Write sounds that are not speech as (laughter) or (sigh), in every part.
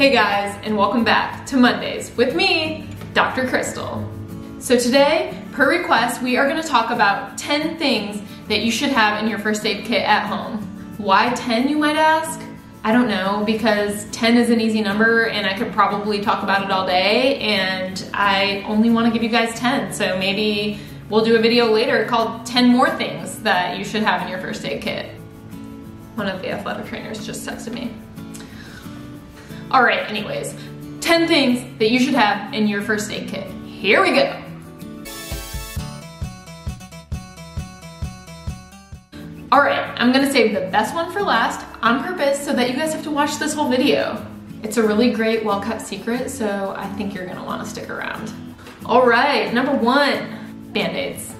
Hey guys, and welcome back to Mondays with me, Dr. Crystal. So today, per request, we are gonna talk about 10 things that you should have in your first aid kit at home. Why 10, you might ask? I don't know, because 10 is an easy number and I could probably talk about it all day and I only wanna give you guys 10, so maybe we'll do a video later called 10 more things that you should have in your first aid kit. One of the athletic trainers just texted me. All right, anyways, 10 things that you should have in your first aid kit. Here we go. All right, I'm gonna save the best one for last on purpose so that you guys have to watch this whole video. It's a really great, well-kept secret, so I think you're gonna wanna stick around. All right, number one, Band-Aids.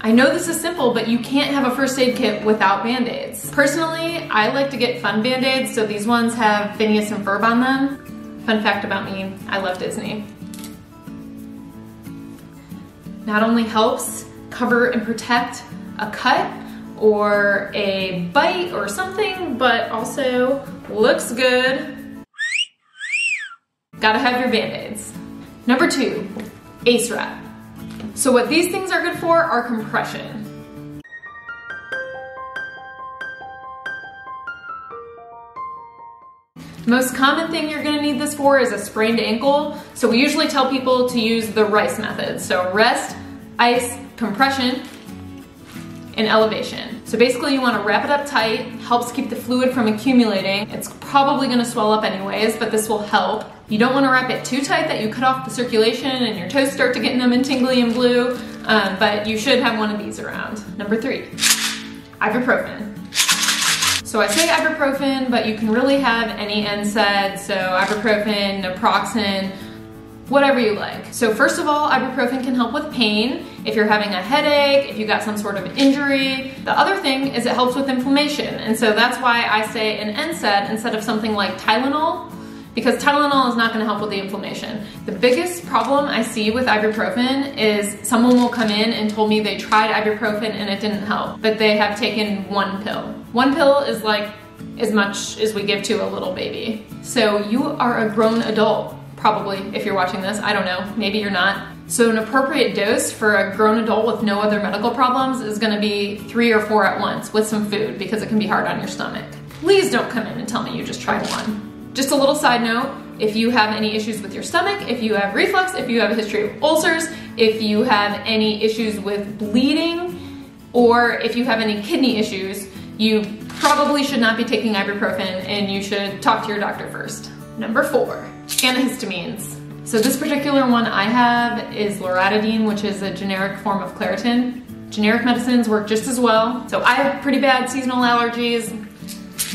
I know this is simple, but you can't have a first aid kit without band-aids. Personally, I like to get fun band-aids, so these ones have Phineas and Ferb on them. Fun fact about me, I love Disney. Not only helps cover and protect a cut or a bite or something, but also looks good. Gotta have your band-aids. Number two, ACE wrap. So what these things are good for are compression. Most common thing you're gonna need this for is a sprained ankle. So we usually tell people to use the RICE method. So rest, ice, compression, and elevation. So basically you wanna wrap it up tight, helps keep the fluid from accumulating. It's probably gonna swell up anyways, but this will help. You don't wanna wrap it too tight that you cut off the circulation and your toes start to get numb and tingly and blue, um, but you should have one of these around. Number three, ibuprofen. So I say ibuprofen, but you can really have any NSAID, so ibuprofen, naproxen, whatever you like. So first of all, ibuprofen can help with pain if you're having a headache, if you got some sort of injury. The other thing is it helps with inflammation. And so that's why I say an NSAID instead of something like Tylenol because Tylenol is not gonna help with the inflammation. The biggest problem I see with ibuprofen is someone will come in and told me they tried ibuprofen and it didn't help, but they have taken one pill. One pill is like as much as we give to a little baby. So you are a grown adult, probably, if you're watching this. I don't know, maybe you're not. So an appropriate dose for a grown adult with no other medical problems is gonna be three or four at once with some food because it can be hard on your stomach. Please don't come in and tell me you just tried one. Just a little side note, if you have any issues with your stomach, if you have reflux, if you have a history of ulcers, if you have any issues with bleeding, or if you have any kidney issues, you probably should not be taking ibuprofen and you should talk to your doctor first. Number four, antihistamines. So this particular one I have is loratadine, which is a generic form of Claritin. Generic medicines work just as well. So I have pretty bad seasonal allergies,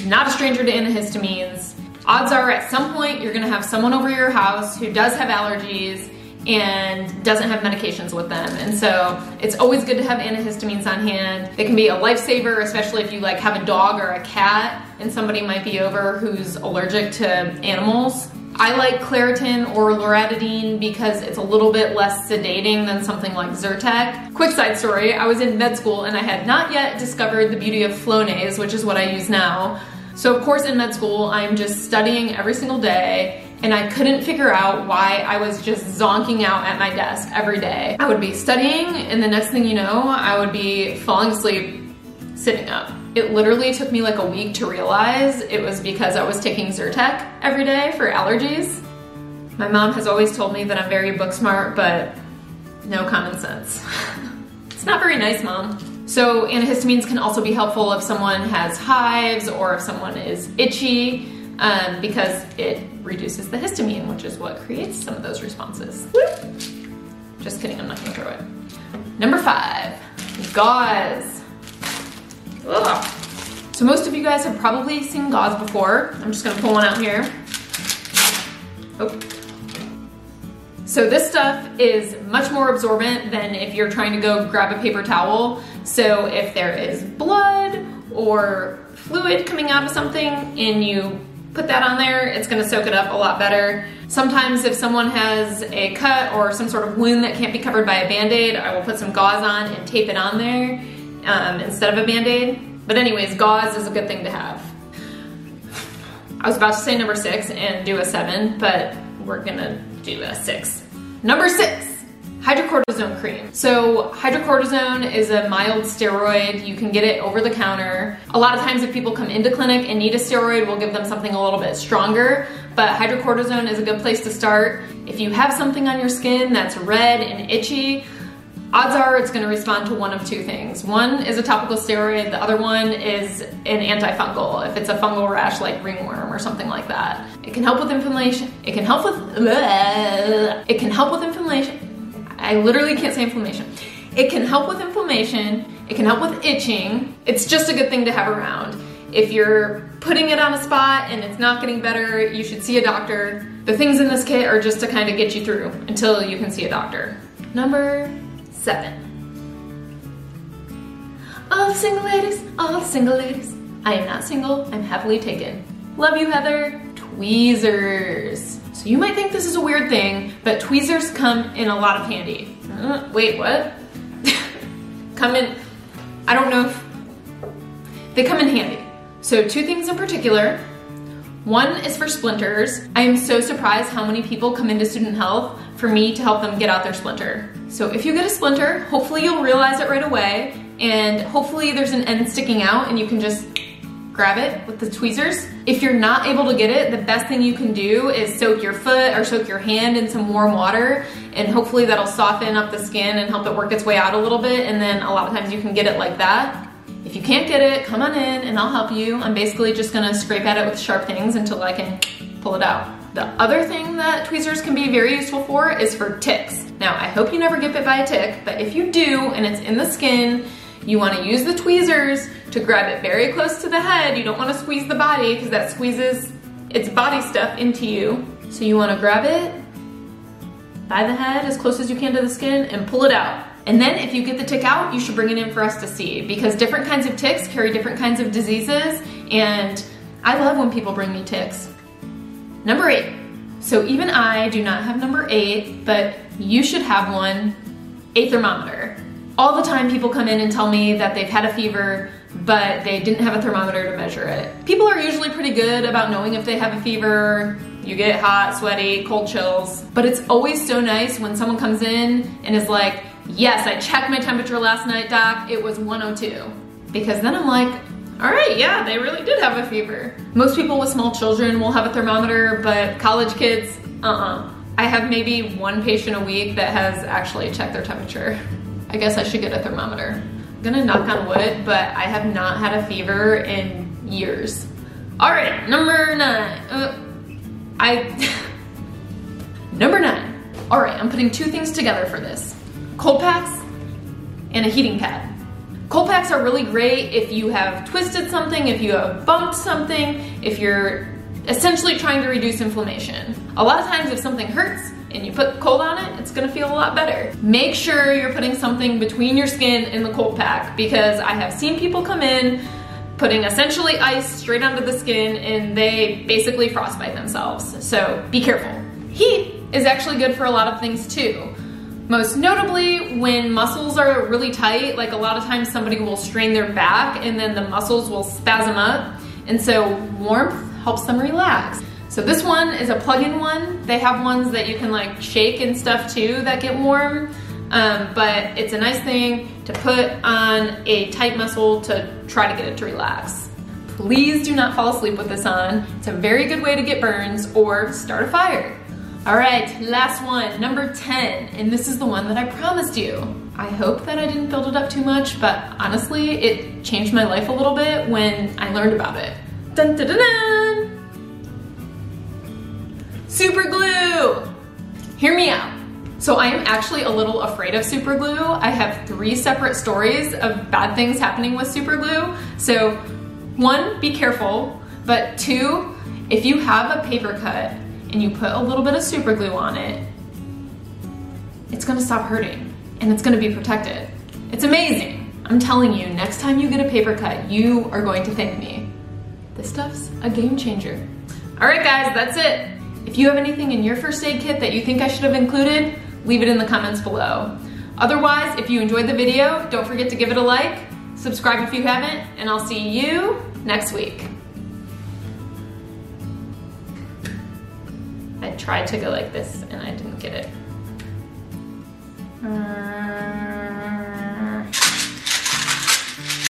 not a stranger to antihistamines odds are at some point you're gonna have someone over your house who does have allergies and doesn't have medications with them. And so it's always good to have antihistamines on hand. They can be a lifesaver, especially if you like have a dog or a cat and somebody might be over who's allergic to animals. I like Claritin or Loratadine because it's a little bit less sedating than something like Zyrtec. Quick side story, I was in med school and I had not yet discovered the beauty of Flonase, which is what I use now. So of course in med school, I'm just studying every single day and I couldn't figure out why I was just zonking out at my desk every day. I would be studying and the next thing you know, I would be falling asleep sitting up. It literally took me like a week to realize it was because I was taking Zyrtec every day for allergies. My mom has always told me that I'm very book smart, but no common sense. (laughs) it's not very nice, mom. So antihistamines can also be helpful if someone has hives or if someone is itchy um, because it reduces the histamine, which is what creates some of those responses. Just kidding, I'm not gonna throw it. Number five, gauze. Ugh. So most of you guys have probably seen gauze before. I'm just gonna pull one out here. Oh. So this stuff is much more absorbent than if you're trying to go grab a paper towel. So if there is blood or fluid coming out of something and you put that on there, it's gonna soak it up a lot better. Sometimes if someone has a cut or some sort of wound that can't be covered by a band-aid, I will put some gauze on and tape it on there um, instead of a band-aid. But anyways, gauze is a good thing to have. I was about to say number six and do a seven, but we're gonna do a six. Number six, hydrocortisone cream. So hydrocortisone is a mild steroid. You can get it over the counter. A lot of times if people come into clinic and need a steroid, we'll give them something a little bit stronger, but hydrocortisone is a good place to start. If you have something on your skin that's red and itchy, odds are it's gonna respond to one of two things. One is a topical steroid, the other one is an antifungal, if it's a fungal rash like ringworm or something like that. It can help with inflammation. It can help with, it can help with inflammation. I literally can't say inflammation. It can help with inflammation, it can help with itching. It's just a good thing to have around. If you're putting it on a spot and it's not getting better, you should see a doctor. The things in this kit are just to kind of get you through until you can see a doctor. Number seven. All single ladies, all single ladies. I am not single, I'm happily taken. Love you, Heather. Tweezers. So you might think this is a weird thing, but tweezers come in a lot of handy. Uh, wait, what? (laughs) come in, I don't know if, they come in handy. So two things in particular. One is for splinters. I am so surprised how many people come into student health for me to help them get out their splinter. So if you get a splinter, hopefully you'll realize it right away and hopefully there's an end sticking out and you can just grab it with the tweezers. If you're not able to get it, the best thing you can do is soak your foot or soak your hand in some warm water and hopefully that'll soften up the skin and help it work its way out a little bit and then a lot of times you can get it like that. If you can't get it, come on in and I'll help you. I'm basically just gonna scrape at it with sharp things until I can pull it out. The other thing that tweezers can be very useful for is for ticks. Now, I hope you never get bit by a tick, but if you do and it's in the skin, you wanna use the tweezers to grab it very close to the head. You don't wanna squeeze the body because that squeezes its body stuff into you. So you wanna grab it by the head as close as you can to the skin and pull it out. And then if you get the tick out, you should bring it in for us to see because different kinds of ticks carry different kinds of diseases and I love when people bring me ticks. Number eight. So even I do not have number eight, but you should have one, a thermometer. All the time people come in and tell me that they've had a fever, but they didn't have a thermometer to measure it. People are usually pretty good about knowing if they have a fever, you get hot, sweaty, cold chills, but it's always so nice when someone comes in and is like, yes, I checked my temperature last night, doc, it was 102. Because then I'm like, all right, yeah, they really did have a fever. Most people with small children will have a thermometer, but college kids, uh-uh. I have maybe one patient a week that has actually checked their temperature. (laughs) I guess I should get a thermometer. I'm gonna knock on wood, but I have not had a fever in years. All right, number nine. Uh, I, (laughs) number nine. All right, I'm putting two things together for this. Cold packs and a heating pad. Cold packs are really great if you have twisted something, if you have bumped something, if you're essentially trying to reduce inflammation. A lot of times if something hurts and you put cold on it, it's gonna feel a lot better. Make sure you're putting something between your skin and the cold pack because I have seen people come in putting essentially ice straight onto the skin and they basically frostbite themselves. So be careful. Heat is actually good for a lot of things too. Most notably, when muscles are really tight, like a lot of times somebody will strain their back and then the muscles will spasm up. And so warmth helps them relax. So this one is a plug-in one. They have ones that you can like shake and stuff too that get warm. Um, but it's a nice thing to put on a tight muscle to try to get it to relax. Please do not fall asleep with this on. It's a very good way to get burns or start a fire. All right, last one, number 10, and this is the one that I promised you. I hope that I didn't build it up too much, but honestly, it changed my life a little bit when I learned about it. Dun dun dun! Super glue! Hear me out. So I am actually a little afraid of super glue. I have three separate stories of bad things happening with super glue. So one, be careful, but two, if you have a paper cut and you put a little bit of super glue on it, it's gonna stop hurting and it's gonna be protected. It's amazing. I'm telling you, next time you get a paper cut, you are going to thank me. This stuff's a game changer. All right guys, that's it. If you have anything in your first aid kit that you think I should have included, leave it in the comments below. Otherwise, if you enjoyed the video, don't forget to give it a like, subscribe if you haven't, and I'll see you next week. I tried to go like this and I didn't get it. Um...